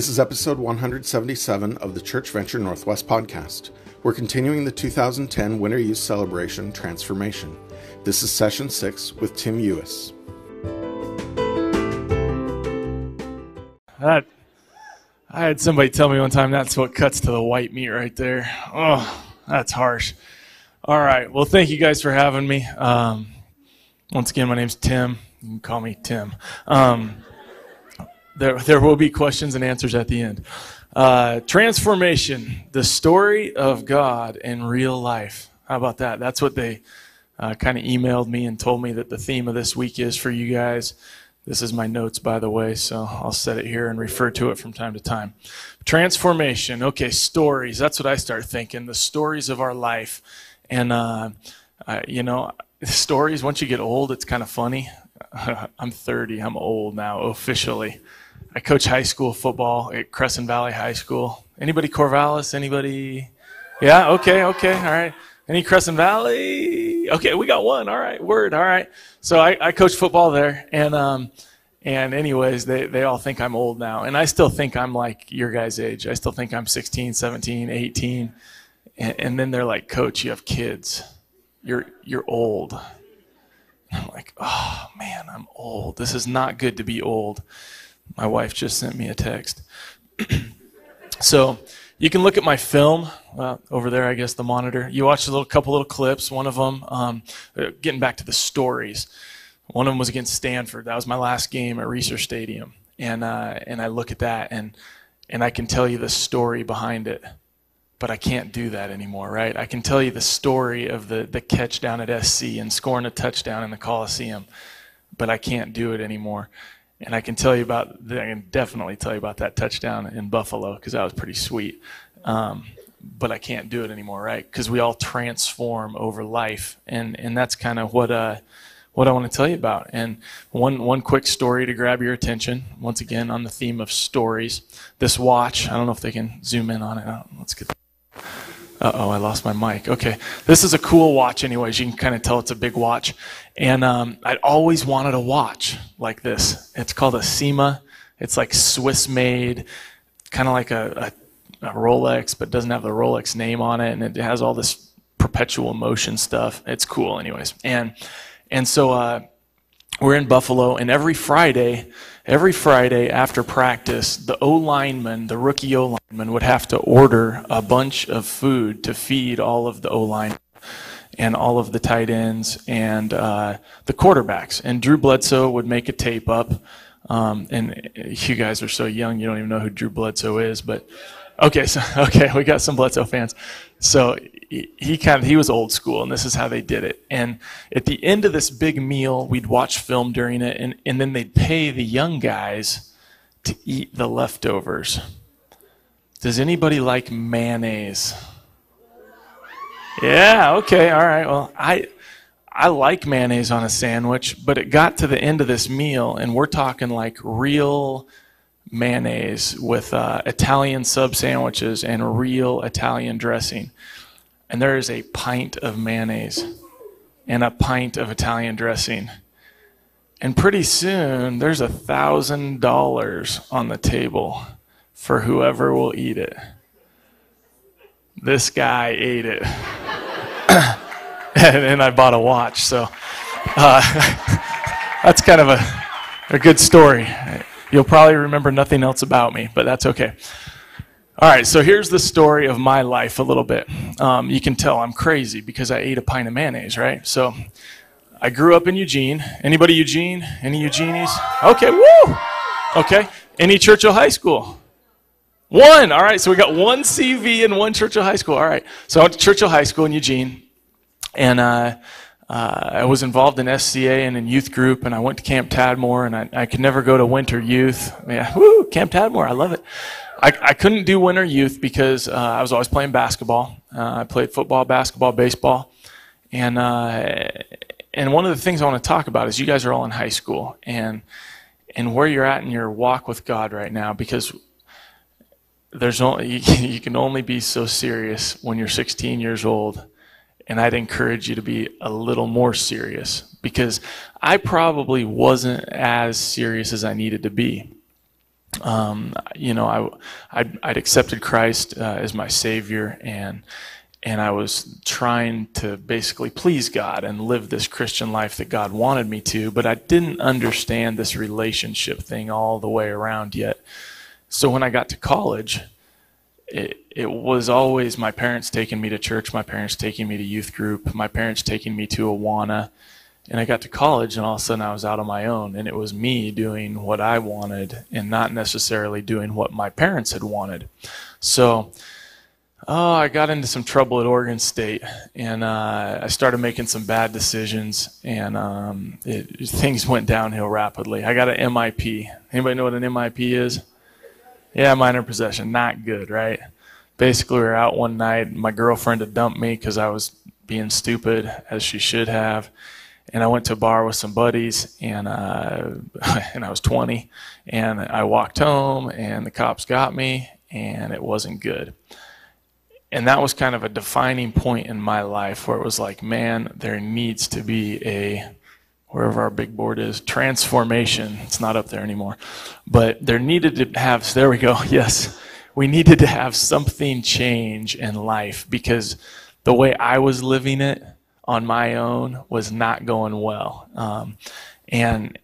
This is episode 177 of the Church Venture Northwest podcast. We're continuing the 2010 Winter Youth Celebration Transformation. This is session six with Tim Euhus. That I had somebody tell me one time that's what cuts to the white meat right there. Oh, that's harsh. All right. Well, thank you guys for having me. Um, once again, my name's Tim. You can call me Tim. Um, there, there will be questions and answers at the end. Uh, transformation, the story of God in real life. How about that? That's what they uh, kind of emailed me and told me that the theme of this week is for you guys. This is my notes, by the way, so I'll set it here and refer to it from time to time. Transformation. Okay, stories. That's what I start thinking. The stories of our life. And, uh, you know, stories, once you get old, it's kind of funny. I'm 30, I'm old now, officially. I coach high school football at Crescent Valley High School. Anybody Corvallis? Anybody? Yeah, okay, okay, all right. Any Crescent Valley? Okay, we got one. All right, word. All right. So I, I coach football there, and um, and anyways, they they all think I'm old now, and I still think I'm like your guys' age. I still think I'm 16, 17, 18, and, and then they're like, "Coach, you have kids. You're you're old." And I'm like, "Oh man, I'm old. This is not good to be old." My wife just sent me a text. so you can look at my film uh, over there, I guess, the monitor. You watch a little couple little clips. One of them, um, uh, getting back to the stories. One of them was against Stanford. That was my last game at Reser Stadium, and uh, and I look at that and and I can tell you the story behind it, but I can't do that anymore, right? I can tell you the story of the the catch down at SC and scoring a touchdown in the Coliseum, but I can't do it anymore. And I can tell you about, I can definitely tell you about that touchdown in Buffalo because that was pretty sweet. Um, but I can't do it anymore, right? Because we all transform over life, and and that's kind of what uh, what I want to tell you about. And one one quick story to grab your attention. Once again, on the theme of stories, this watch. I don't know if they can zoom in on it. Oh, let's get. Uh oh, I lost my mic. Okay, this is a cool watch. Anyways, you can kind of tell it's a big watch, and um, I'd always wanted a watch like this. It's called a Cyma. It's like Swiss made, kind of like a, a, a, Rolex, but doesn't have the Rolex name on it, and it has all this perpetual motion stuff. It's cool, anyways. And and so uh, we're in Buffalo, and every Friday, every Friday after practice, the O lineman, the rookie O lineman, would have to order a bunch of food to feed all of the O line and all of the tight ends and uh, the quarterbacks. And Drew Bledsoe would make a tape up. Um, and you guys are so young, you don't even know who Drew Bledsoe is, but okay, so okay, we got some Bledsoe fans. So he, he kind of he was old school, and this is how they did it. And at the end of this big meal, we'd watch film during it, and, and then they'd pay the young guys to eat the leftovers. Does anybody like mayonnaise? Yeah, okay, all right. Well, I I like mayonnaise on a sandwich, but it got to the end of this meal, and we're talking like real mayonnaise with uh, Italian sub sandwiches and real Italian dressing. And there is a pint of mayonnaise and a pint of Italian dressing. And pretty soon, there's a thousand dollars on the table for whoever will eat it. This guy ate it. and, and, I bought a watch. So uh, that's kind of a, a good story. You'll probably remember nothing else about me, but that's okay. All right, so here's the story of my life a little bit. Um, you can tell I'm crazy because I ate a pint of mayonnaise, right? So I grew up in Eugene. Anybody Eugene? Any Eugenies? Okay, woo! Okay. Any Churchill High School? One. All right. So we got one CV and one Churchill High School. All right. So I went to Churchill High School in Eugene, and uh, uh, I was involved in SCA and in youth group, and I went to Camp Tadmor, and I, I could never go to winter youth. Yeah, woo, Camp Tadmor, I love it. I, I couldn't do winter youth because uh, I was always playing basketball. Uh, I played football, basketball, baseball, and uh, and one of the things I want to talk about is you guys are all in high school, and and where you're at in your walk with God right now, because there's only you can only be so serious when you're 16 years old and I'd encourage you to be a little more serious because I probably wasn't as serious as I needed to be. um, you know, I, I'd, I'd accepted Christ uh, as my Savior, and and I was trying to basically please God and live this Christian life that God wanted me to, but I didn't understand this relationship thing all the way around yet. So when I got to college, it, it was always my parents taking me to church, my parents taking me to youth group, my parents taking me to Awana, and I got to college, and all of a sudden I was out on my own, and it was me doing what I wanted and not necessarily doing what my parents had wanted. So, oh, I got into some trouble at Oregon State, and uh, I started making some bad decisions, and um, it, things went downhill rapidly. I got an MIP. Anybody know what an MIP is? Yeah, minor possession. Not good, right? Basically, we were out one night. My girlfriend had dumped me because I was being stupid, as she should have and I went to a bar with some buddies, and uh, and I was 20, and I walked home, and the cops got me, and it wasn't good. And that was kind of a defining point in my life where it was like, man, there needs to be a wherever our big board is transformation. It's not up there anymore, but there needed to have. There we go. Yes, we needed to have something change in life because the way I was living it on my own was not going well. Um, and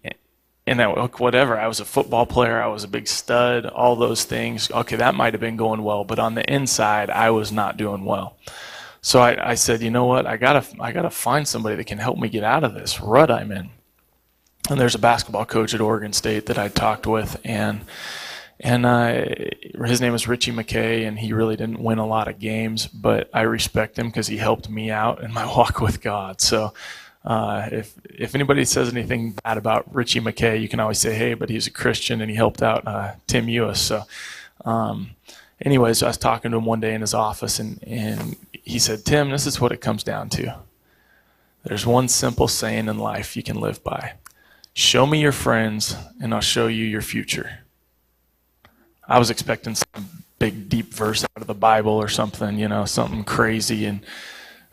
and that, whatever, I was a football player, I was a big stud, all those things. Okay, that might have been going well, but on the inside, I was not doing well. So I, I said, you know what? I gotta I gotta find somebody that can help me get out of this rut I'm in. And there's a basketball coach at Oregon State that I talked with, and and uh, his name is Ritchie McKay, and he really didn't win a lot of games, but I respect him because he helped me out in my walk with God. So uh, if if anybody says anything bad about Ritchie McKay, you can always say, "Hey, but he's a Christian and he helped out uh, Tim Euhus." So, um, anyways, I was talking to him one day in his office, and and he said, "Tim, this is what it comes down to. There's one simple saying in life you can live by: Show me your friends, and I'll show you your future." I was expecting some big deep verse out of the Bible or something, you know, something crazy and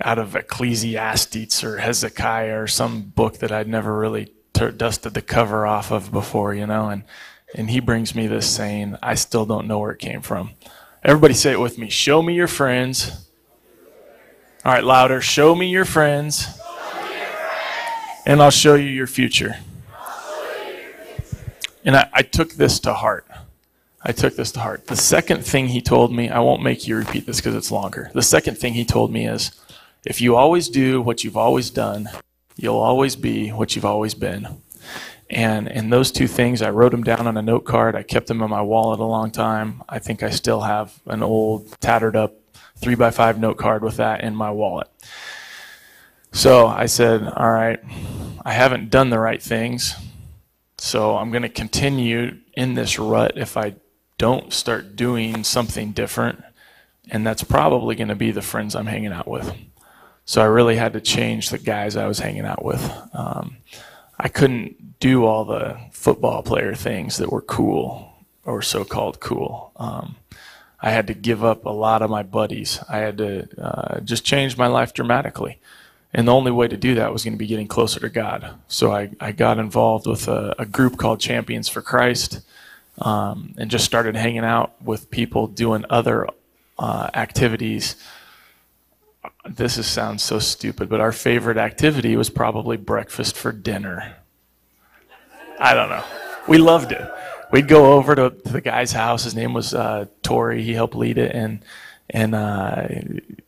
out of Ecclesiastes or Hezekiah or some book that I'd never really dusted the cover off of before, you know, and and he brings me this saying, I still don't know where it came from. Everybody say it with me. Show me your friends. All right, louder. Show me your friends. And I'll show you your future. And I, I took this to heart. I took this to heart. The second thing he told me, I won't make you repeat this because it's longer. The second thing he told me is if you always do what you've always done, you'll always be what you've always been. And and those two things, I wrote them down on a note card. I kept them in my wallet a long time. I think I still have an old, tattered up three by five note card with that in my wallet. So I said, all right, I haven't done the right things. So I'm going to continue in this rut if I don't start doing something different, and that's probably going to be the friends I'm hanging out with. So I really had to change the guys I was hanging out with. Um, I couldn't do all the football player things that were cool or so-called cool. Um, I had to give up a lot of my buddies. I had to uh, just change my life dramatically. And the only way to do that was going to be getting closer to God. So I, I got involved with a, a group called Champions for Christ um, and just started hanging out with people doing other uh, activities. This is, sounds so stupid, but our favorite activity was probably breakfast for dinner. I don't know. We loved it. We'd go over to, to the guy's house. His name was uh, Tori. He helped lead it, and and uh,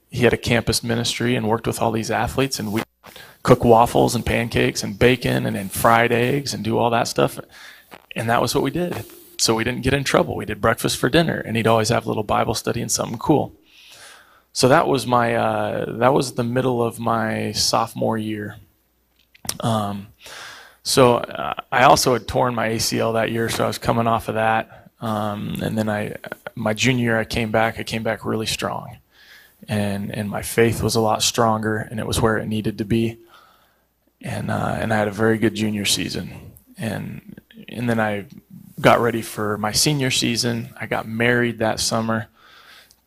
he had a campus ministry and worked with all these athletes. And we cook waffles and pancakes and bacon and fried eggs and do all that stuff. And that was what we did so we didn't get in trouble. We did breakfast for dinner, and he'd always have a little Bible study and something cool. So that was my uh, that was the middle of my sophomore year. Um, so uh, I also had torn my ACL that year, so I was coming off of that. Um, and then I, my junior year, I came back. I came back really strong, and and my faith was a lot stronger, and it was where it needed to be. And uh, and I had a very good junior season, and and then I got ready for my senior season. I got married that summer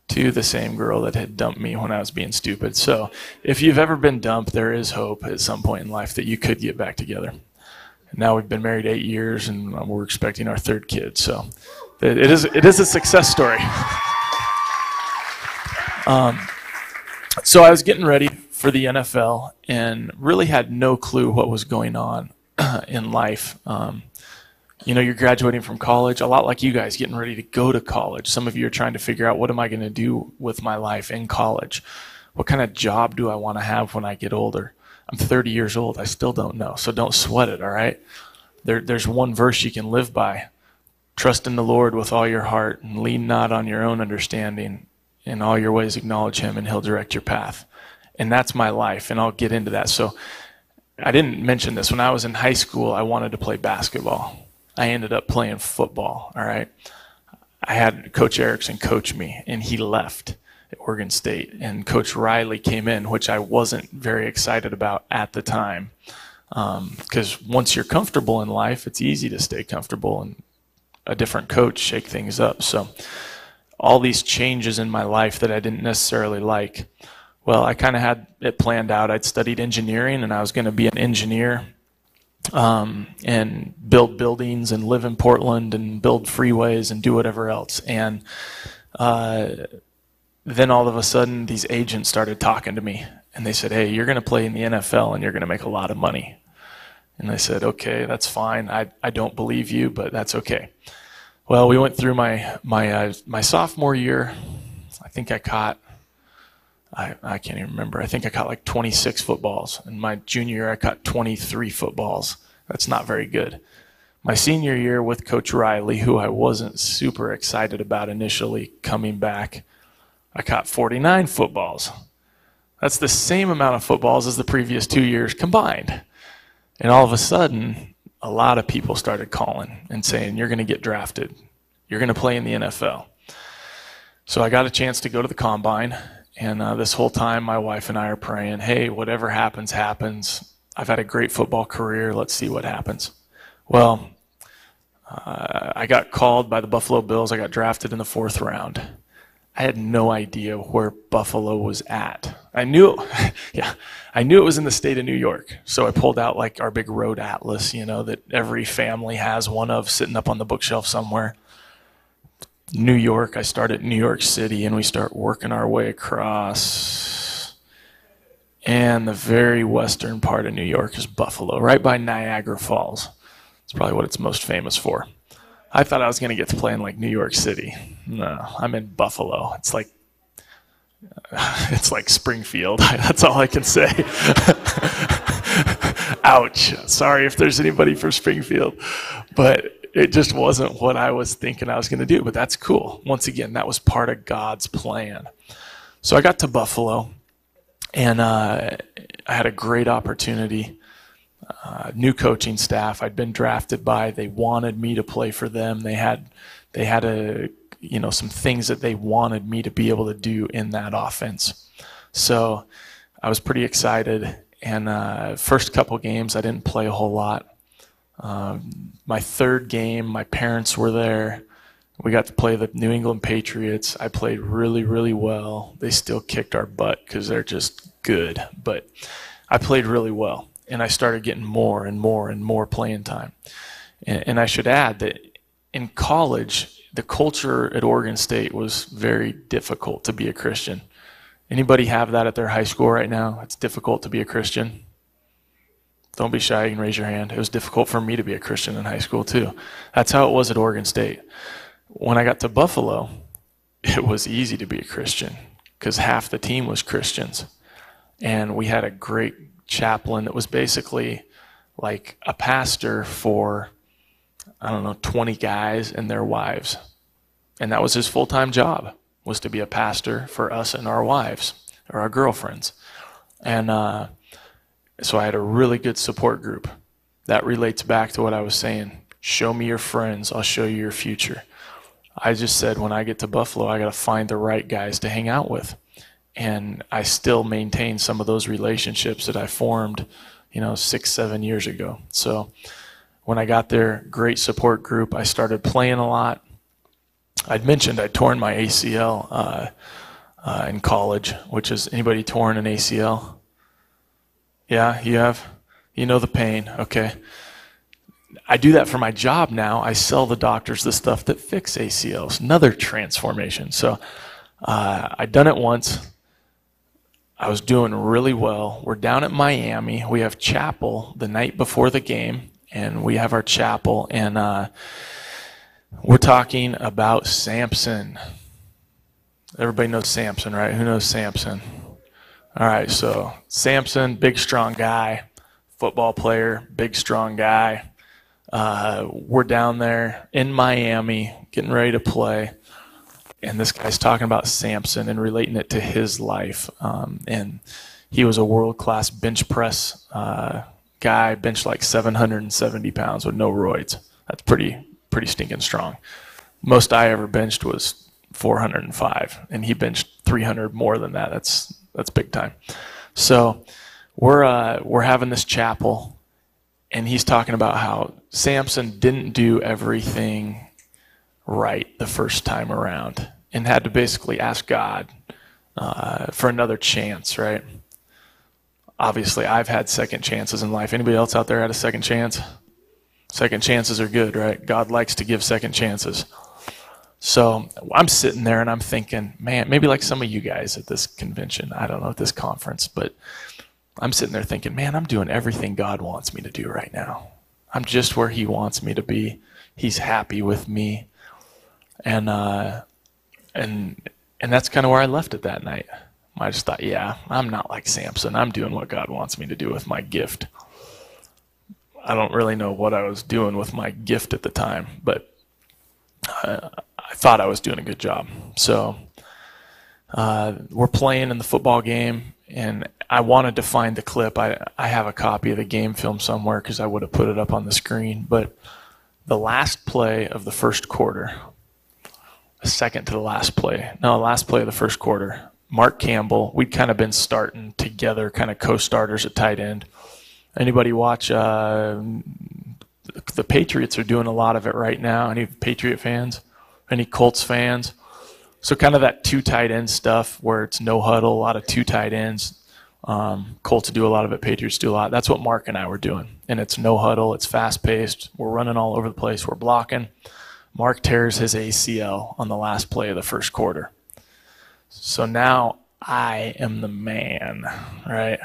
to the same girl that had dumped me when I was being stupid. So if you've ever been dumped, there is hope at some point in life that you could get back together. Now we've been married eight years, and we're expecting our third kid. So it is it is a success story. Um, so I was getting ready for the NFL and really had no clue what was going on in life. Um, you know, you're graduating from college, a lot like you guys getting ready to go to college. Some of you are trying to figure out what am I going to do with my life in college? What kind of job do I want to have when I get older? I'm 30 years old. I still don't know. So don't sweat it, all right? There, there's one verse you can live by. Trust in the Lord with all your heart and lean not on your own understanding. In all your ways, acknowledge Him and He'll direct your path. And that's my life, and I'll get into that. So I didn't mention this. When I was in high school, I wanted to play basketball. I ended up playing football, all right? I had Coach Erickson coach me, and he left Oregon State. And Coach Riley came in, which I wasn't very excited about at the time. Because um, once you're comfortable in life, it's easy to stay comfortable, and a different coach shake things up. So, all these changes in my life that I didn't necessarily like. Well, I kind of had it planned out. I'd studied engineering, and I was going to be an engineer um, and build buildings and live in Portland and build freeways and do whatever else. And uh, then all of a sudden, these agents started talking to me, and they said, "Hey, you're going to play in the NFL, and you're going to make a lot of money." And I said, "Okay, that's fine. I I don't believe you, but that's okay." Well, we went through my my uh, my sophomore year. I think I caught. I, I can't even remember. I think I caught like 26 footballs. In my junior year, I caught 23 footballs. That's not very good. My senior year with Coach Riley, who I wasn't super excited about initially coming back, I caught 49 footballs. That's the same amount of footballs as the previous two years combined. And all of a sudden, a lot of people started calling and saying, You're going to get drafted. You're going to play in the NFL. So I got a chance to go to the combine. And uh, this whole time, my wife and I are praying, Hey, whatever happens, happens. I've had a great football career. Let's see what happens. Well, uh, I got called by the Buffalo Bills. I got drafted in the fourth round. I had no idea where Buffalo was at. I knew, yeah, I knew it was in the state of New York. So I pulled out like our big road atlas, you know, that every family has one of sitting up on the bookshelf somewhere. New York, I started New York City and we start working our way across. And the very western part of New York is Buffalo, right by Niagara Falls. It's probably what it's most famous for. I thought I was going to get to play in like New York City. No, I'm in Buffalo. It's like it's like Springfield. That's all I can say. Ouch. Sorry if there's anybody from Springfield, but it just wasn't what I was thinking I was going to do. But that's cool. Once again, that was part of God's plan. So I got to Buffalo, and uh, I had a great opportunity uh, new coaching staff I'd been drafted by. They wanted me to play for them. They had they had a you know some things that they wanted me to be able to do in that offense. So I was pretty excited. And uh, first couple games, I didn't play a whole lot. Um, my third game, my parents were there. We got to play the New England Patriots. I played really, really well. They still kicked our butt because they're just good, but I played really well and I started getting more and more and more playing time. And, and I should add that in college, the culture at Oregon State was very difficult to be a Christian. Anybody have that at their high school right now? It's difficult to be a Christian. Don't be shy, you can raise your hand. It was difficult for me to be a Christian in high school too. That's how it was at Oregon State. When I got to Buffalo, it was easy to be a Christian because half the team was Christians. And we had a great chaplain that was basically like a pastor for, I don't know, 20 guys and their wives. And that was his full time job, was to be a pastor for us and our wives or our girlfriends. And uh, so I had a really good support group. That relates back to what I was saying. Show me your friends, I'll show you your future. I just said when I get to Buffalo, I got to find the right guys to hang out with and I still maintain some of those relationships that I formed, you know, six, seven years ago. So when I got there, great support group. I started playing a lot. I'd mentioned I'd torn my ACL uh, uh, in college, which is anybody torn an ACL? Yeah, you have? You know the pain. Okay. I do that for my job now. I sell the doctors the stuff that fix ACLs, another transformation. So uh, I done it once. I was doing really well. We're down at Miami. We have chapel the night before the game, and we have our chapel, and uh, we're talking about Samson. Everybody knows Samson, right? Who knows Samson? All right, so Samson, big strong guy, football player, big strong guy. Uh, we're down there in Miami, getting ready to play and this guy's talking about Samson and relating it to his life. Um, and he was a world class bench press uh, guy, bench like 770 pounds with no roids. That's pretty pretty stinking strong. Most I ever benched was 405, and he benched 300 more than that. That's that's big time. So we're uh, we're having this chapel, and he's talking about how Samson didn't do everything right the first time around and had to basically ask God uh, for another chance, right? Obviously, I've had second chances in life. Anybody else out there had a second chance? Second chances are good, right? God likes to give second chances. So I'm sitting there and I'm thinking, man, maybe like some of you guys at this convention, I don't know, at this conference, but I'm sitting there thinking, man, I'm doing everything God wants me to do right now. I'm just where He wants me to be. He's happy with me and uh, and and that's kind of where I left it that night. I just thought, yeah, I'm not like Samson. I'm doing what God wants me to do with my gift. I don't really know what I was doing with my gift at the time, but I, I thought I was doing a good job. So uh, we're playing in the football game, and I wanted to find the clip. I, I have a copy of the game film somewhere because I would have put it up on the screen. But the last play of the first quarter, second to the last play. No, last play of the first quarter. Mark Campbell, we'd kind of been starting together, kind of co-starters at tight end. Anybody watch? Uh, the Patriots are doing a lot of it right now. Any Patriot fans? Any Colts fans? So kind of that two tight end stuff where it's no huddle, a lot of two tight ends. Um, Colts do a lot of it, Patriots do a lot. That's what Mark and I were doing, and it's no huddle. It's fast paced. We're running all over the place. We're blocking. Mark tears his ACL on the last play of the first quarter. So now I am the man, right?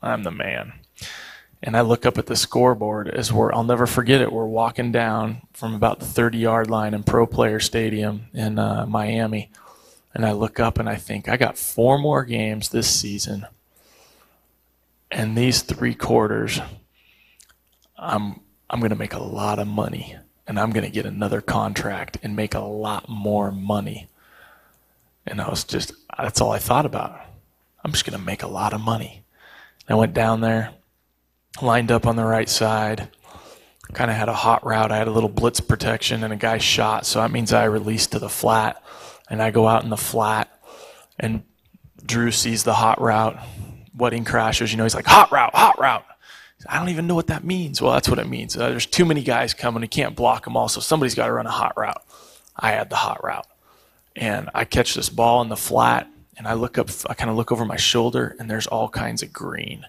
I'm the man. And I look up at the scoreboard as we're, I'll never forget it. We're walking down from about the 30 yard line in Pro Player Stadium in uh, Miami. And I look up and I think, I got four more games this season. And these three quarters, I'm, I'm going to make a lot of money and I'm going to get another contract and make a lot more money. And I was just, that's all I thought about. I'm just going to make a lot of money. I went down there, lined up on the right side, kind of had a hot route. I had a little blitz protection, and a guy shot, so that means I released to the flat. And I go out in the flat, and Drew sees the hot route. Wedding crashes, you know, he's like, hot route, hot route. I don't even know what that means. Well, that's what it means. Uh, there's too many guys coming. You can't block them all. So somebody's got to run a hot route. I had the hot route. And I catch this ball in the flat and I look up, I kind of look over my shoulder and there's all kinds of green.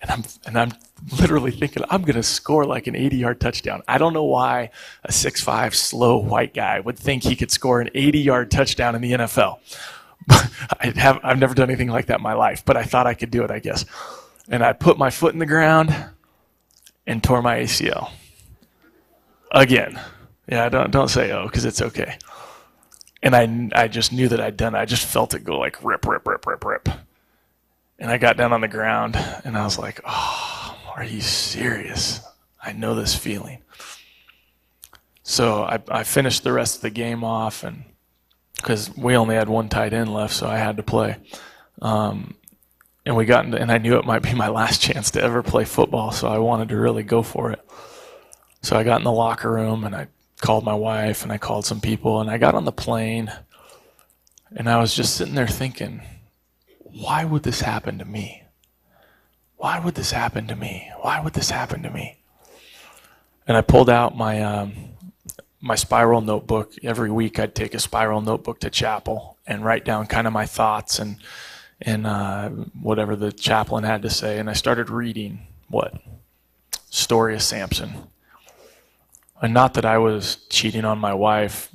And I'm, and I'm literally thinking, I'm going to score like an 80 yard touchdown. I don't know why a six-five slow white guy would think he could score an 80 yard touchdown in the NFL. I have, I've never done anything like that in my life, but I thought I could do it, I guess and I put my foot in the ground and tore my ACL. Again. Yeah, don't don't say oh because it's okay. And I I just knew that I'd done it. I just felt it go like rip rip rip rip rip. And I got down on the ground and I was like, "Oh, are you serious? I know this feeling." So I I finished the rest of the game off and because we only had one tight end left, so I had to play. Um, and we got into, and I knew it might be my last chance to ever play football, so I wanted to really go for it. So I got in the locker room and I called my wife and I called some people and I got on the plane and I was just sitting there thinking, why would this happen to me? Why would this happen to me? Why would this happen to me? And I pulled out my um, my spiral notebook. Every week I'd take a spiral notebook to chapel and write down kind of my thoughts and and uh, whatever the chaplain had to say, and I started reading what story of Samson, And not that I was cheating on my wife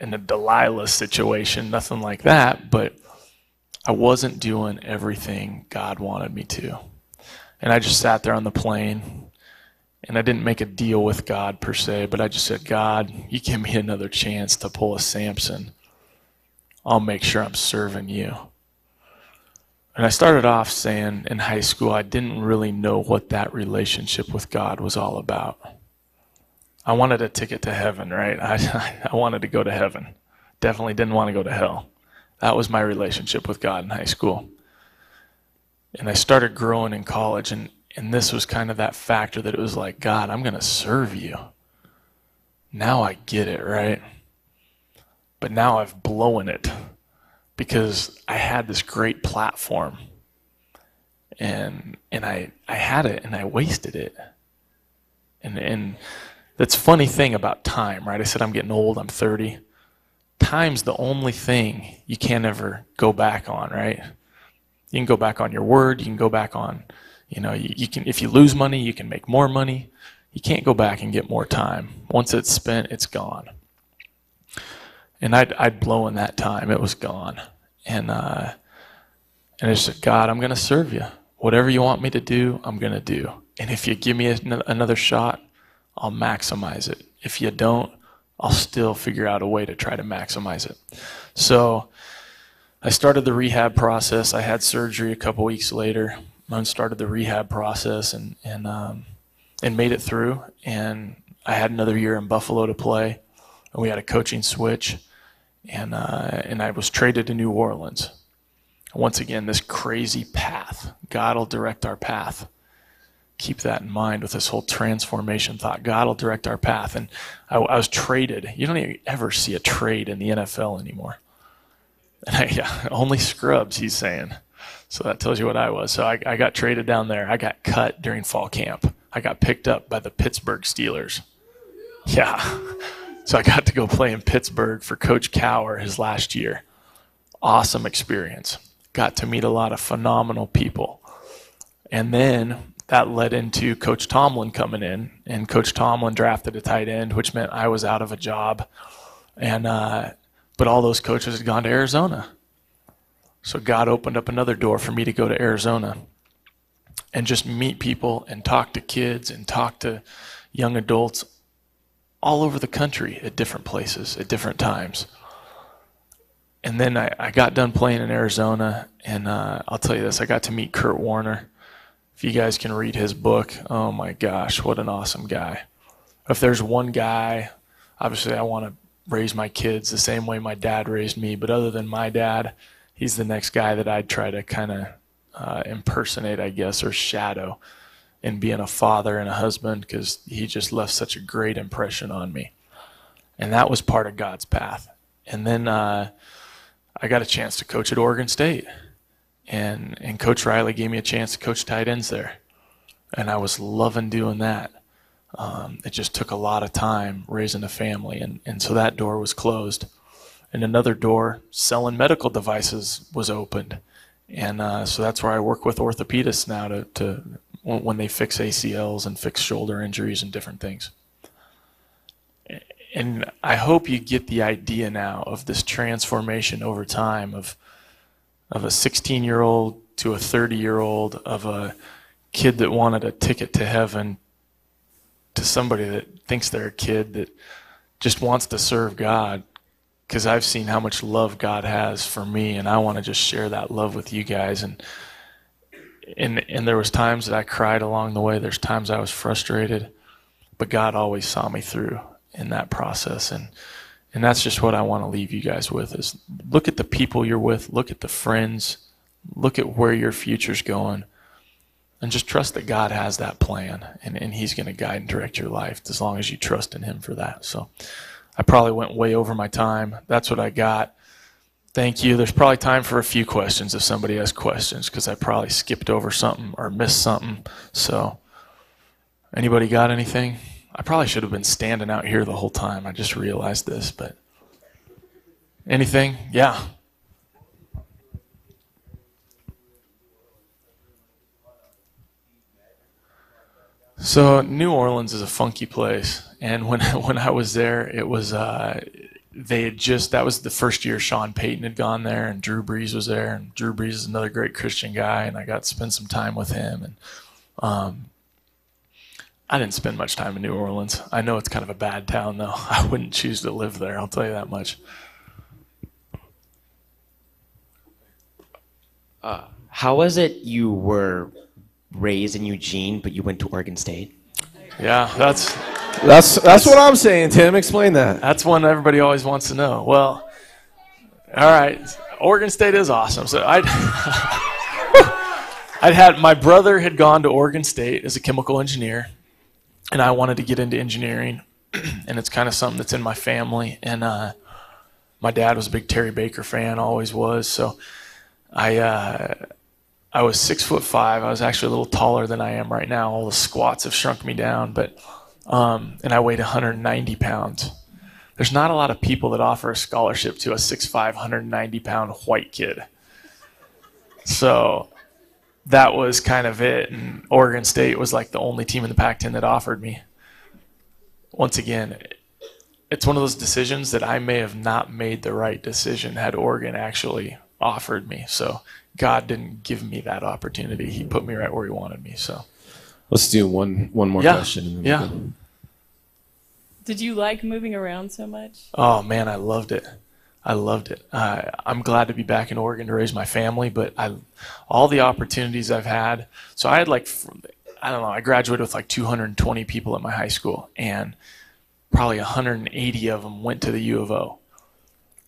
in a Delilah situation, nothing like that, but I wasn't doing everything God wanted me to. And I just sat there on the plane and I didn't make a deal with God per se, but I just said, God, you give me another chance to pull a Samson. I'll make sure I'm serving you. And I started off saying in high school, I didn't really know what that relationship with God was all about. I wanted a ticket to heaven, right? I, I wanted to go to heaven. Definitely didn't want to go to hell. That was my relationship with God in high school. And I started growing in college, and, and this was kind of that factor that it was like, God, I'm going to serve you. Now I get it, right? But now I've blown it because I had this great platform and and I I had it and I wasted it. And and that's funny thing about time, right? I said I'm getting old, I'm 30. Time's the only thing you can't ever go back on, right? You can go back on your word, you can go back on, you know, you, you can if you lose money, you can make more money. You can't go back and get more time. Once it's spent, it's gone. And I'd, I'd blown that time. It was gone. And, uh, and I said, God, I'm going to serve you. Whatever you want me to do, I'm going to do. And if you give me another shot, I'll maximize it. If you don't, I'll still figure out a way to try to maximize it. So I started the rehab process. I had surgery a couple weeks later. I started the rehab process and, and, um, and made it through. And I had another year in Buffalo to play. And we had a coaching switch and uh, and I was traded to New Orleans. Once again, this crazy path. God will direct our path. Keep that in mind with this whole transformation thought. God will direct our path. And I, I was traded. You don't ever see a trade in the NFL anymore. And I, yeah, only scrubs, he's saying. So that tells you what I was. So I, I got traded down there. I got cut during fall camp. I got picked up by the Pittsburgh Steelers. Yeah. So I got to go play in Pittsburgh for Coach Cowher his last year. Awesome experience. Got to meet a lot of phenomenal people. And then that led into Coach Tomlin coming in, and Coach Tomlin drafted a tight end, which meant I was out of a job. And uh, but all those coaches had gone to Arizona, so God opened up another door for me to go to Arizona and just meet people and talk to kids and talk to young adults all over the country at different places at different times. And then I, I got done playing in Arizona, and uh, I'll tell you this I got to meet Kurt Warner. If you guys can read his book, oh my gosh, what an awesome guy. If there's one guy, obviously I want to raise my kids the same way my dad raised me, but other than my dad, he's the next guy that I'd try to kind of uh, impersonate, I guess, or shadow in being a father and a husband because he just left such a great impression on me. And that was part of God's path. And then uh, I got a chance to coach at Oregon State. And, and Coach Riley gave me a chance to coach tight ends there. And I was loving doing that. Um, it just took a lot of time raising a family. And, and so that door was closed. And another door, selling medical devices, was opened. And uh, so that's where I work with orthopedists now to, to when they fix ACLs and fix shoulder injuries and different things. And I hope you get the idea now of this transformation over time of of a 16 year old to a 30 year old, of a kid that wanted a ticket to heaven to somebody that thinks they're a kid that just wants to serve God because I've seen how much love God has for me, and I want to just share that love with you guys. And and and there was times that I cried along the way. There's times I was frustrated, but God always saw me through in that process. And and that's just what I want to leave you guys with: is look at the people you're with, look at the friends, look at where your future's going, and just trust that God has that plan, and and He's going to guide and direct your life as long as you trust in Him for that. So. I probably went way over my time. That's what I got. Thank you. There's probably time for a few questions if somebody has questions because I probably skipped over something or missed something. So, anybody got anything? I probably should have been standing out here the whole time. I just realized this, but anything? Yeah. So, New Orleans is a funky place And when when I was there, it was uh, they had just that was the first year Sean Payton had gone there, and Drew Brees was there, and Drew Brees is another great Christian guy, and I got to spend some time with him. And um, I didn't spend much time in New Orleans. I know it's kind of a bad town, though. I wouldn't choose to live there. I'll tell you that much. How was it you were raised in Eugene, but you went to Oregon State? Yeah, that's That's that's what I'm saying, Tim. Explain that. That's one everybody always wants to know. Well, all right, Oregon State is awesome. So I'd, I'd had my brother had gone to Oregon State as a chemical engineer, and I wanted to get into engineering, and it's kind of something that's in my family. And uh, my dad was a big Terry Baker fan, always was. So I uh, I was six foot five. I was actually a little taller than I am right now. All the squats have shrunk me down, but um, and I weighed 190 pounds. There's not a lot of people that offer a scholarship to a 6'5", 190 pound white kid. So that was kind of it. And Oregon State was like the only team in the Pac-10 that offered me. Once again, it's one of those decisions that I may have not made the right decision had Oregon actually offered me. So God didn't give me that opportunity. He put me right where he wanted me. So Let's do one one more yeah, question. and then yeah. Did you like moving around so much? Oh man, I loved it. I loved it. Uh, I'm glad to be back in Oregon to raise my family, but I, all the opportunities I've had. So I had like, I don't know, I graduated with like 220 people at my high school, and probably 180 of them went to the U of O,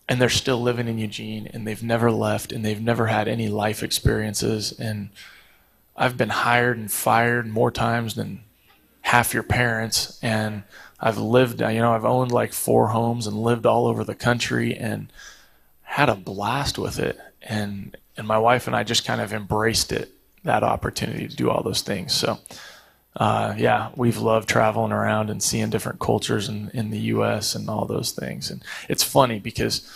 and they're still living in Eugene, and they've never left, and they've never had any life experiences, and I've been hired and fired more times than half your parents and I've lived you know I've owned like four homes and lived all over the country and had a blast with it and and my wife and I just kind of embraced it that opportunity to do all those things. So uh, yeah we've loved traveling around and seeing different cultures in, in the US and all those things. And it's funny because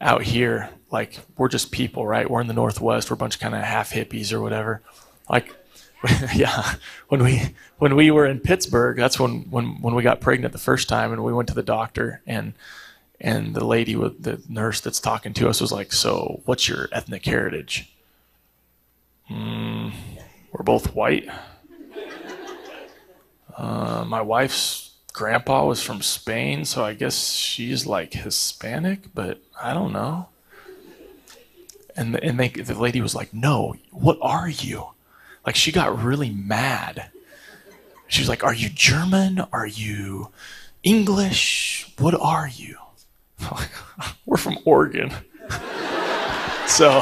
out here like we're just people right? We're in the northwest. We're a bunch of kind of half hippies or whatever like yeah when we when we were in pittsburgh that's when when when we got pregnant the first time and we went to the doctor and and the lady with the nurse that's talking to us was like so what's your ethnic heritage? Mm, we're both white. Uh, my wife's grandpa was from spain so i guess she's like hispanic but i don't know. And and they, the lady was like no what are you like she got really mad. She was like, "Are you German? Are you English? What are you?" We're from Oregon. so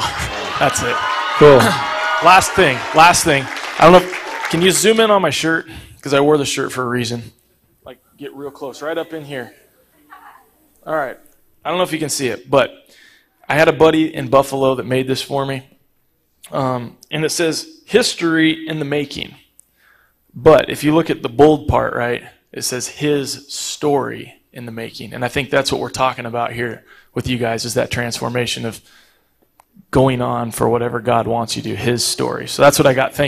that's it. Cool. Last thing. Last thing. I don't know. If, can you zoom in on my shirt? Because I wore the shirt for a reason. Like get real close, right up in here. All right. I don't know if you can see it, but I had a buddy in Buffalo that made this for me. Um, and it says history in the making. But if you look at the bold part, right, it says his story in the making. And I think that's what we're talking about here with you guys is that transformation of going on for whatever God wants you to, his story. So that's what I got. Thank